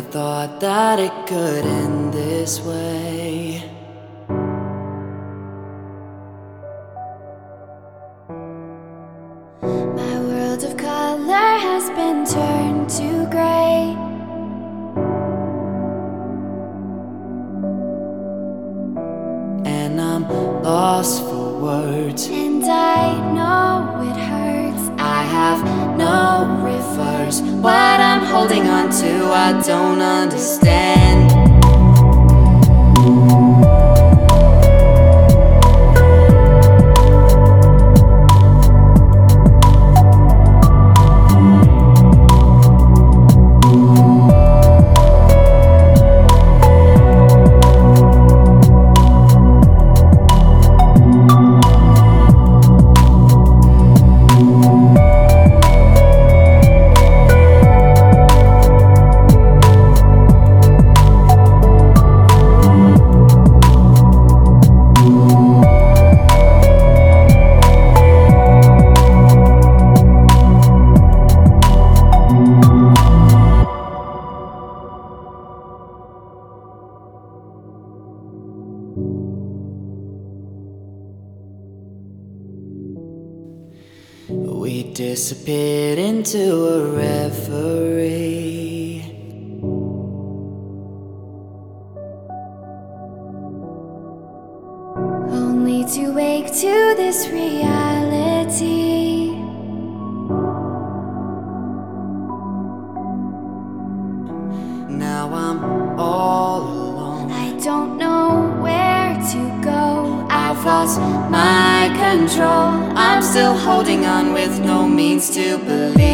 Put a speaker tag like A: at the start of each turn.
A: never thought that it could end this way.
B: My world of color has been turned to gray.
A: And I'm lost for words.
B: And I know it hurts.
A: I have no reverse. What I'm holding on don't understand. We disappeared into a reverie.
B: Only to wake to this reality.
A: Now I'm all alone.
B: I don't know
A: I've lost my control. I'm still holding on with no means to believe.